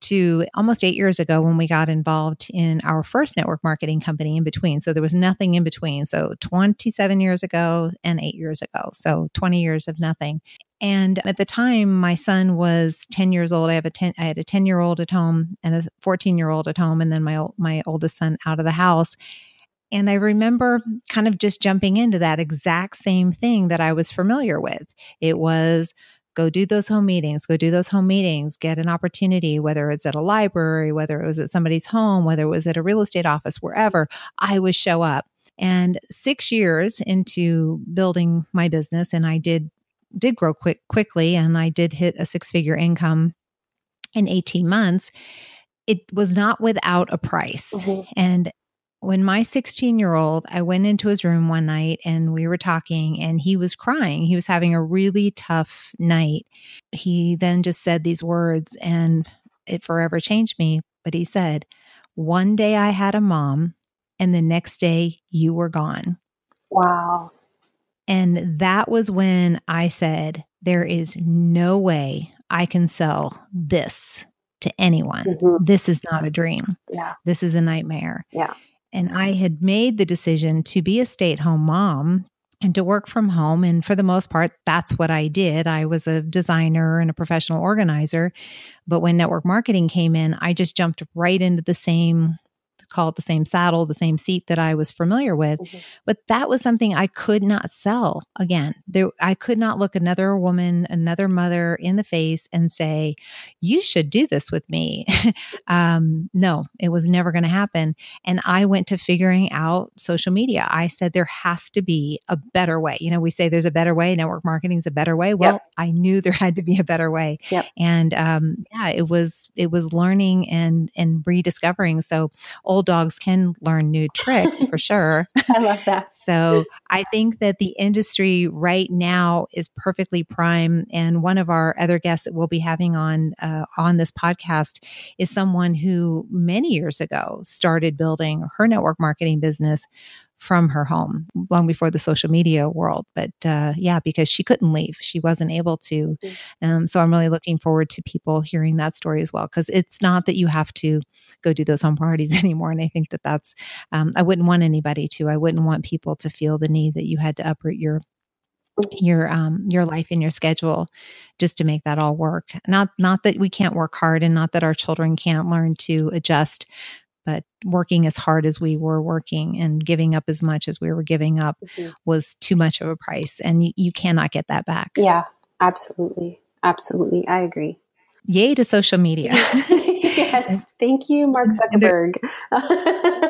to almost eight years ago when we got involved in our first network marketing company in between. So there was nothing in between. So 27 years ago and eight years ago. So 20 years of nothing. And at the time, my son was 10 years old. I have a 10, I had a 10 year old at home and a 14 year old at home, and then my, my oldest son out of the house. And I remember kind of just jumping into that exact same thing that I was familiar with. It was go do those home meetings, go do those home meetings, get an opportunity, whether it's at a library, whether it was at somebody's home, whether it was at a real estate office, wherever, I would show up. And six years into building my business, and I did did grow quick quickly and I did hit a six figure income in 18 months, it was not without a price. Mm-hmm. And when my 16 year old, I went into his room one night and we were talking and he was crying. He was having a really tough night. He then just said these words and it forever changed me. But he said, One day I had a mom and the next day you were gone. Wow. And that was when I said, There is no way I can sell this to anyone. Mm-hmm. This is not a dream. Yeah. This is a nightmare. Yeah. And I had made the decision to be a stay at home mom and to work from home. And for the most part, that's what I did. I was a designer and a professional organizer. But when network marketing came in, I just jumped right into the same call it the same saddle, the same seat that I was familiar with. Mm-hmm. But that was something I could not sell again. There, I could not look another woman, another mother in the face and say, "You should do this with me." um, no, it was never going to happen. And I went to figuring out social media. I said there has to be a better way. You know, we say there's a better way. Network marketing is a better way. Well, yep. I knew there had to be a better way. Yep. And um, yeah, it was it was learning and and rediscovering. So old dogs can learn new tricks for sure. I love that. so I think that the industry right now is perfectly prime. And one of our other guests that we'll be having on uh, on this podcast is someone who many years ago started building her network marketing business from her home long before the social media world. But uh, yeah, because she couldn't leave, she wasn't able to. Mm-hmm. Um, so I'm really looking forward to people hearing that story as well, because it's not that you have to go do those home parties anymore. And I think that that's, um, I wouldn't want anybody to. I wouldn't want people to feel the need that you had to uproot your mm-hmm. your um your life and your schedule just to make that all work not not that we can't work hard and not that our children can't learn to adjust but working as hard as we were working and giving up as much as we were giving up mm-hmm. was too much of a price and you, you cannot get that back. Yeah absolutely. Absolutely. I agree. Yay to social media. Yes. Thank you mark zuckerberg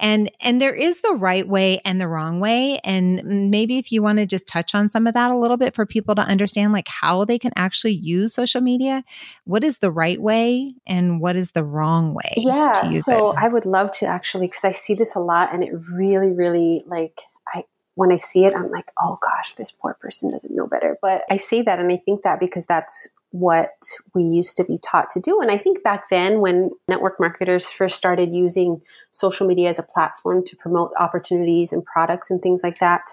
and and there is the right way and the wrong way and maybe if you want to just touch on some of that a little bit for people to understand like how they can actually use social media what is the right way and what is the wrong way yeah so it? i would love to actually because i see this a lot and it really really like i when i see it i'm like oh gosh this poor person doesn't know better but i say that and i think that because that's what we used to be taught to do. And I think back then, when network marketers first started using social media as a platform to promote opportunities and products and things like that,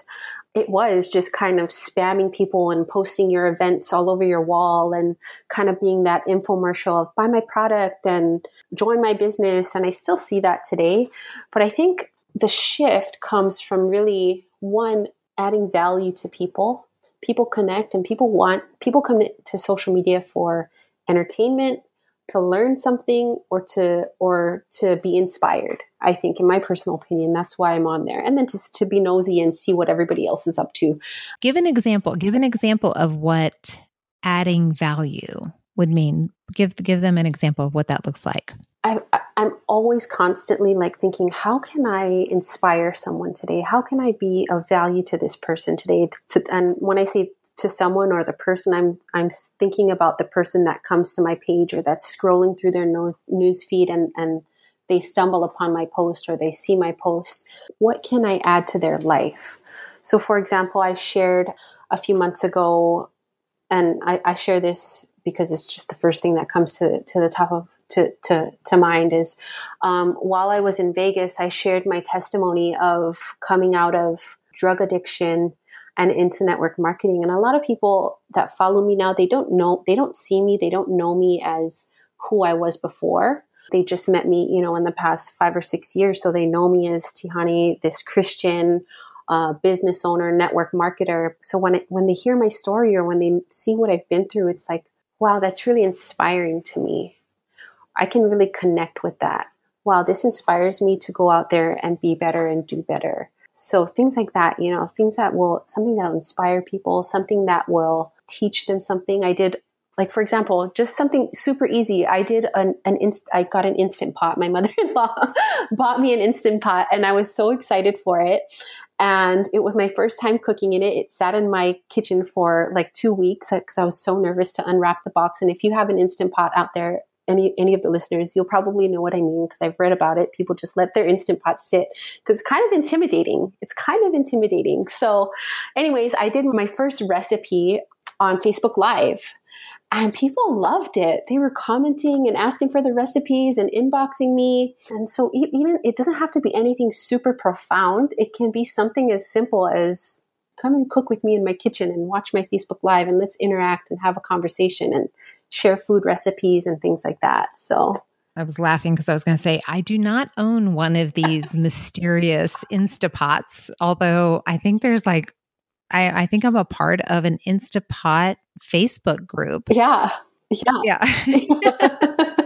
it was just kind of spamming people and posting your events all over your wall and kind of being that infomercial of buy my product and join my business. And I still see that today. But I think the shift comes from really one, adding value to people people connect and people want people come to social media for entertainment to learn something or to or to be inspired i think in my personal opinion. That's why i'm on there. And then just to be nosy and see what everybody else is up to. Give an example give an example of what adding value would mean. Give give them an example of what that looks like. I, I'm always constantly like thinking, how can I inspire someone today? How can I be of value to this person today? To, and when I say to someone or the person, I'm I'm thinking about the person that comes to my page or that's scrolling through their no, news feed and and they stumble upon my post or they see my post. What can I add to their life? So, for example, I shared a few months ago, and I, I share this because it's just the first thing that comes to to the top of to, to, to mind is um, while I was in Vegas, I shared my testimony of coming out of drug addiction and into network marketing. And a lot of people that follow me now, they don't know, they don't see me, they don't know me as who I was before. They just met me, you know, in the past five or six years. So they know me as Tihane, this Christian uh, business owner, network marketer. So when it, when they hear my story or when they see what I've been through, it's like, wow, that's really inspiring to me. I can really connect with that. Wow, this inspires me to go out there and be better and do better. So things like that, you know, things that will something that will inspire people, something that will teach them something. I did like for example, just something super easy. I did an, an inst- I got an instant pot. My mother-in-law bought me an instant pot and I was so excited for it. And it was my first time cooking in it. It sat in my kitchen for like two weeks because I was so nervous to unwrap the box. And if you have an instant pot out there, any any of the listeners, you'll probably know what I mean because I've read about it. People just let their instant pot sit because it's kind of intimidating. It's kind of intimidating. So, anyways, I did my first recipe on Facebook Live and people loved it. They were commenting and asking for the recipes and inboxing me. And so even it doesn't have to be anything super profound. It can be something as simple as come and cook with me in my kitchen and watch my Facebook live and let's interact and have a conversation and share food recipes and things like that. So I was laughing because I was going to say, I do not own one of these mysterious Instapots, although I think there's like I, I think I'm a part of an Instapot Facebook group. Yeah. Yeah. Yeah.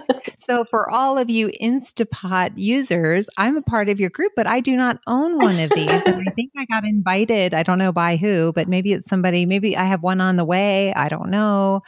so for all of you Instapot users, I'm a part of your group, but I do not own one of these. and I think I got invited. I don't know by who, but maybe it's somebody, maybe I have one on the way. I don't know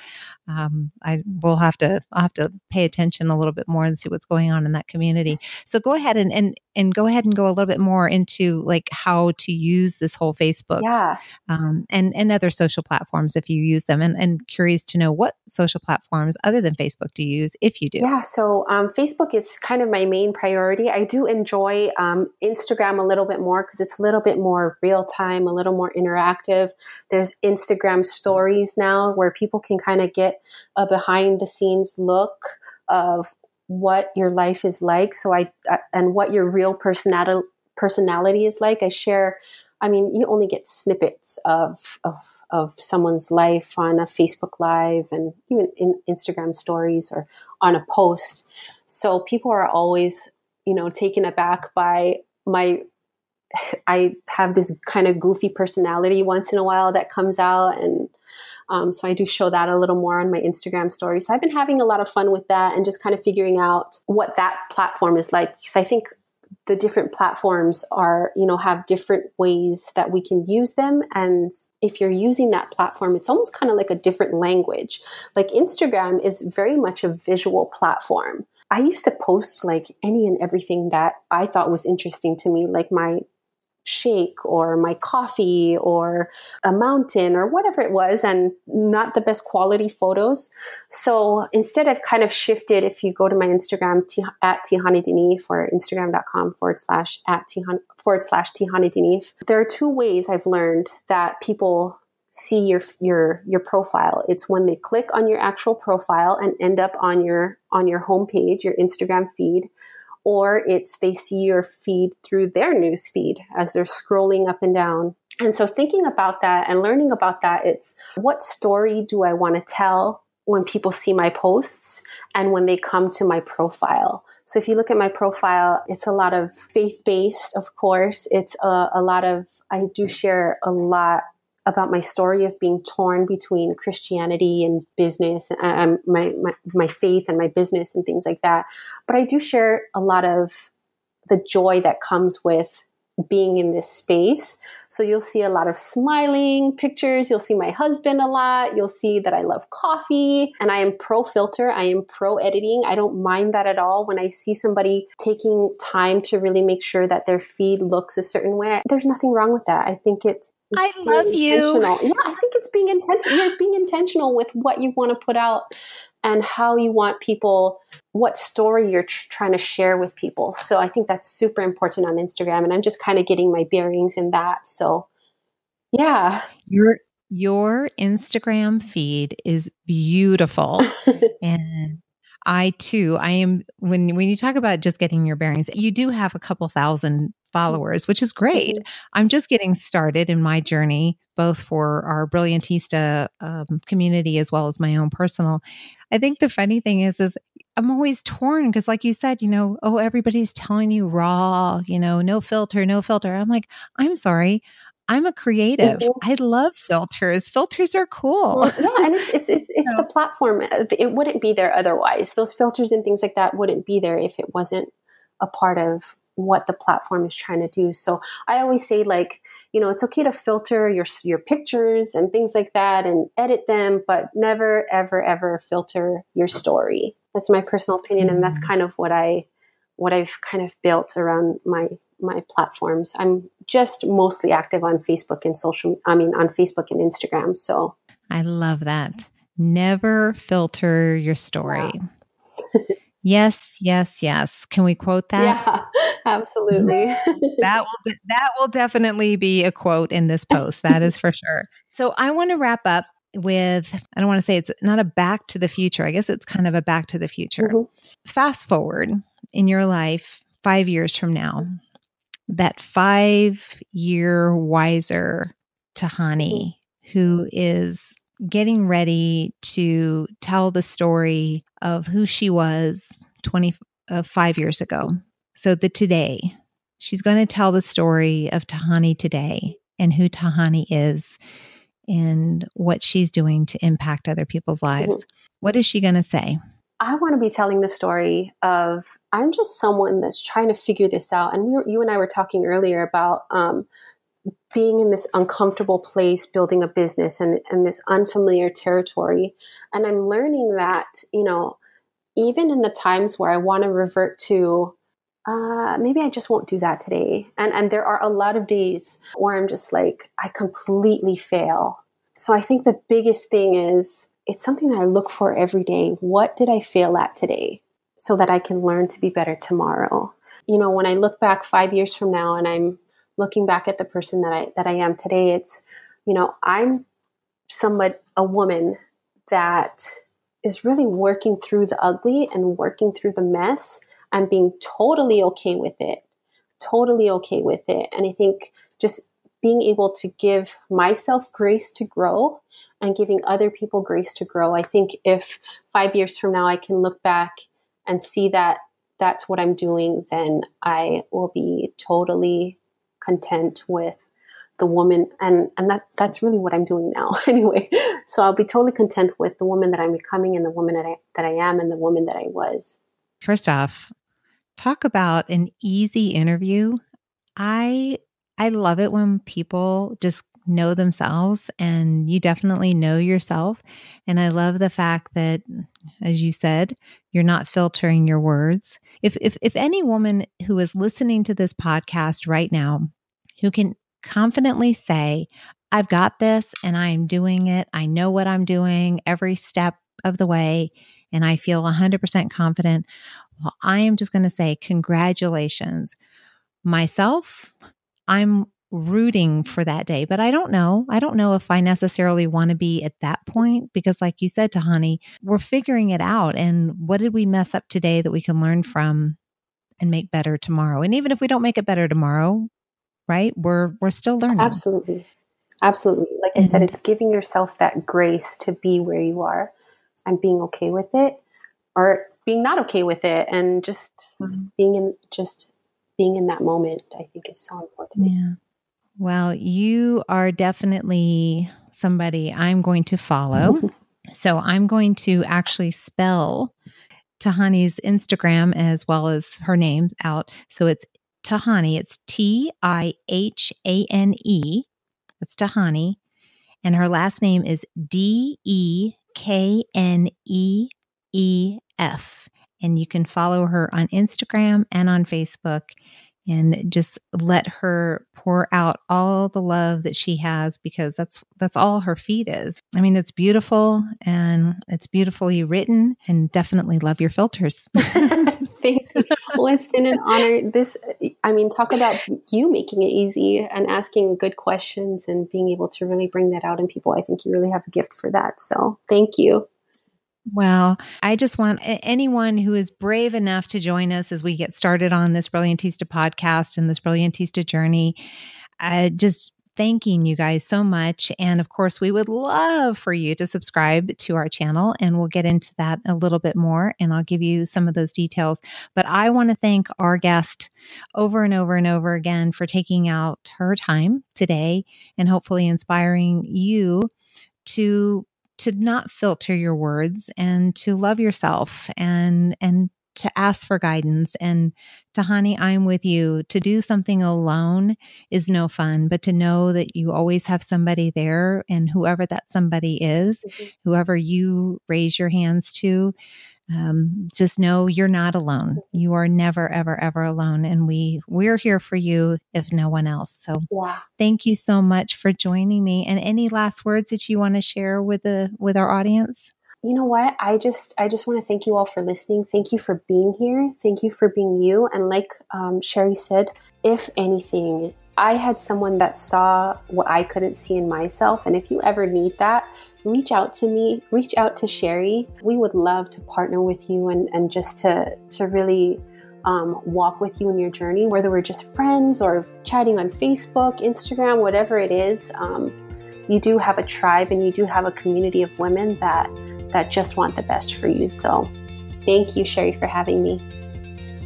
um, I will have to I'll have to pay attention a little bit more and see what's going on in that community. So go ahead and and and go ahead and go a little bit more into like how to use this whole Facebook, yeah, um, and and other social platforms if you use them. And and curious to know what social platforms other than Facebook do you use if you do? Yeah, so um, Facebook is kind of my main priority. I do enjoy um, Instagram a little bit more because it's a little bit more real time, a little more interactive. There's Instagram stories now where people can kind of get a behind the scenes look of what your life is like. So I and what your real personality personality is like. I share. I mean, you only get snippets of of of someone's life on a Facebook Live and even in Instagram stories or on a post. So people are always, you know, taken aback by my I have this kind of goofy personality once in a while that comes out and um, so I do show that a little more on my Instagram story. So I've been having a lot of fun with that and just kind of figuring out what that platform is like. Because I think the different platforms are you know have different ways that we can use them. And if you're using that platform it's almost kind of like a different language. Like instagram is very much a visual platform. I used to post like any and everything that i thought was interesting to me like my shake or my coffee or a mountain or whatever it was and not the best quality photos. So instead I've kind of shifted if you go to my Instagram t- at Tihane DeKneef for instagram.com forward slash at Tihan forward slash Tihane DeKneef. There are two ways I've learned that people see your your your profile. It's when they click on your actual profile and end up on your on your homepage, your Instagram feed or it's they see your feed through their news feed as they're scrolling up and down. And so thinking about that and learning about that, it's what story do I want to tell when people see my posts and when they come to my profile. So if you look at my profile, it's a lot of faith based, of course. It's a, a, lot of, I do share a lot about my story of being torn between Christianity and business, um, my, my, my faith and my business and things like that. But I do share a lot of the joy that comes with being in this space. So you'll see a lot of smiling pictures. You'll see my husband a lot. You'll see that I love coffee and I am pro filter. I am pro editing. I don't mind that at all. When I see somebody taking time to really make sure that their feed looks a certain way, there's nothing wrong with that. I think it's I love you. Yeah, I think it's being intentional. You're being intentional with what you want to put out and how you want people, what story you're tr- trying to share with people. So I think that's super important on Instagram, and I'm just kind of getting my bearings in that. So, yeah, your your Instagram feed is beautiful, and I too, I am when when you talk about just getting your bearings, you do have a couple thousand followers, which is great. Mm-hmm. I'm just getting started in my journey, both for our Brilliantista um, community as well as my own personal. I think the funny thing is, is I'm always torn because, like you said, you know, oh, everybody's telling you raw, you know, no filter, no filter. I'm like, I'm sorry. I'm a creative. Mm-hmm. I love filters. Filters are cool. Well, yeah, and it's it's it's, it's the platform. Uh, it wouldn't be there otherwise. Those filters and things like that wouldn't be there if it wasn't a part of what the platform is trying to do. So I always say like, you know, it's okay to filter your your pictures and things like that and edit them, but never ever ever filter your story. That's my personal opinion and that's mm. kind of what I what I've kind of built around my my platforms. I'm just mostly active on Facebook and social I mean on Facebook and Instagram. So I love that. Never filter your story. Yes, yes, yes. Can we quote that? Yeah, absolutely. that will that will definitely be a quote in this post. That is for sure. So I want to wrap up with I don't want to say it's not a back to the future. I guess it's kind of a back to the future. Mm-hmm. Fast forward in your life 5 years from now that five year wiser Tihane who is getting ready to tell the story of who she was 25 uh, years ago. So, the today, she's going to tell the story of Tihane today and who Tihane is and what she's doing to impact other people's lives. Mm-hmm. What is she going to say? I want to be telling the story of I'm just someone that's trying to figure this out. And we were, you and I were talking earlier about um, being in this uncomfortable place, building a business and, and this unfamiliar territory. And I'm learning that, you know, even in the times where I want to revert to, uh, maybe I just won't do that today. And, and there are a lot of days where I'm just like, I completely fail. So I think the biggest thing is, it's something that I look for every day. What did I fail at today so that I can learn to be better tomorrow? You know, when I look back 5 years from now and I'm looking back at the person that I that I am today, it's you know, I'm somewhat a woman that is really working through the ugly and working through the mess and being totally okay with it. Totally okay with it. And I think just being able to give myself grace to grow and giving other people grace to grow. I think if five years from now I can look back and see that that's what I'm doing, then I will be totally content with the woman and and that that's really what I'm doing now anyway. So I'll be totally content with the woman that I'm becoming and the woman that I that I am and the woman that I was. First off, talk about an easy interview. I I love it when people just know themselves and you definitely know yourself. And I love the fact that, as you said, you're not filtering your words. If, if, if any woman who is listening to this podcast right now who can confidently say, I've got this and I am doing it, I know what I'm doing every step of the way, and I feel 100% confident, well, I am just going to say, congratulations. Myself, I'm rooting for that day, but I don't know. I don't know if I necessarily want to be at that point because, like you said Tihane, we're figuring it out. And what did we mess up today that we can learn from and make better tomorrow? And even if we don't make it better tomorrow, right? We're we're still learning. Absolutely, absolutely. Like I said, it's giving yourself that grace to be where you are and being okay with it, or being not okay with it, and just mm-hmm. being in just being in that moment, I think is so important. Yeah. Well, you are definitely somebody I'm going to follow. so I'm going to actually spell Tihane's Instagram as well as her name out. So it's Tihane. It's T I H A N E. That's Tihane. And her last name is D E K N E E F and you can follow her on Instagram and on Facebook and just let her pour out all the love that she has because that's that's all her feed is. I mean it's beautiful and it's beautifully written and definitely love your filters. Thank you. Well, it's been an honor. This I mean talk about you making it easy and asking good questions and being able to really bring that out in people. I think you really have a gift for that. So, thank you. Well, I just want anyone who is brave enough to join us as we get started on this Brilliantista podcast and this Brilliantista journey. I just thanking you guys so much. And of course, we would love for you to subscribe to our channel, and we'll get into that a little bit more. And I'll give you some of those details. But I want to thank our guest over and over and over again for taking out her time today and hopefully inspiring you to to not filter your words and to love yourself and and to ask for guidance and Tihane, I'm with you. To do something alone is no fun, but to know that you always have somebody there and whoever that somebody is, mm-hmm. whoever you raise your hands to, um, just know you're not alone. Mm-hmm. You are never, ever, ever alone. And we, we're here for you if no one else. So yeah. thank you so much for joining me. And any last words that you want to share with the, with our audience? You know what? I just, I just want to thank you all for listening. Thank you for being here. Thank you for being you. And like um, Sherry said, if anything, I had someone that saw what I couldn't see in myself. And if you ever need that, reach out to me, reach out to Sherry. We would love to partner with you and, and just to, to really um, walk with you in your journey, whether we're just friends or chatting on Facebook, Instagram, whatever it is. Um, you do have a tribe and you do have a community of women that that just want the best for you. So, thank you, Sherry, for having me.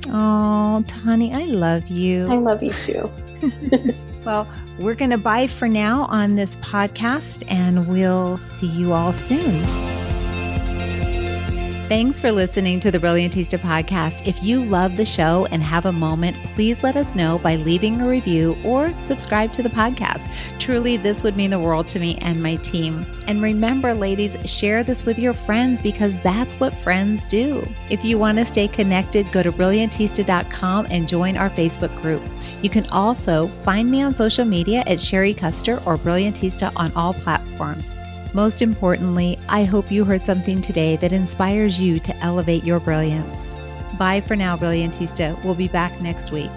Oh, Tani, I love you. I love you too. well, we're going to bye for now on this podcast, and we'll see you all soon. Thanks for listening to the Brilliantista podcast. If you love the show and have a moment, please let us know by leaving a review or subscribe to the podcast. Truly, this would mean the world to me and my team. And remember, ladies, share this with your friends because that's what friends do. If you want to stay connected, go to brilliantista.com and join our Facebook group. You can also find me on social media at Sherry Custer or Brilliantista on all platforms. Most importantly, I hope you heard something today that inspires you to elevate your brilliance. Bye for now, Brilliantista. We'll be back next week.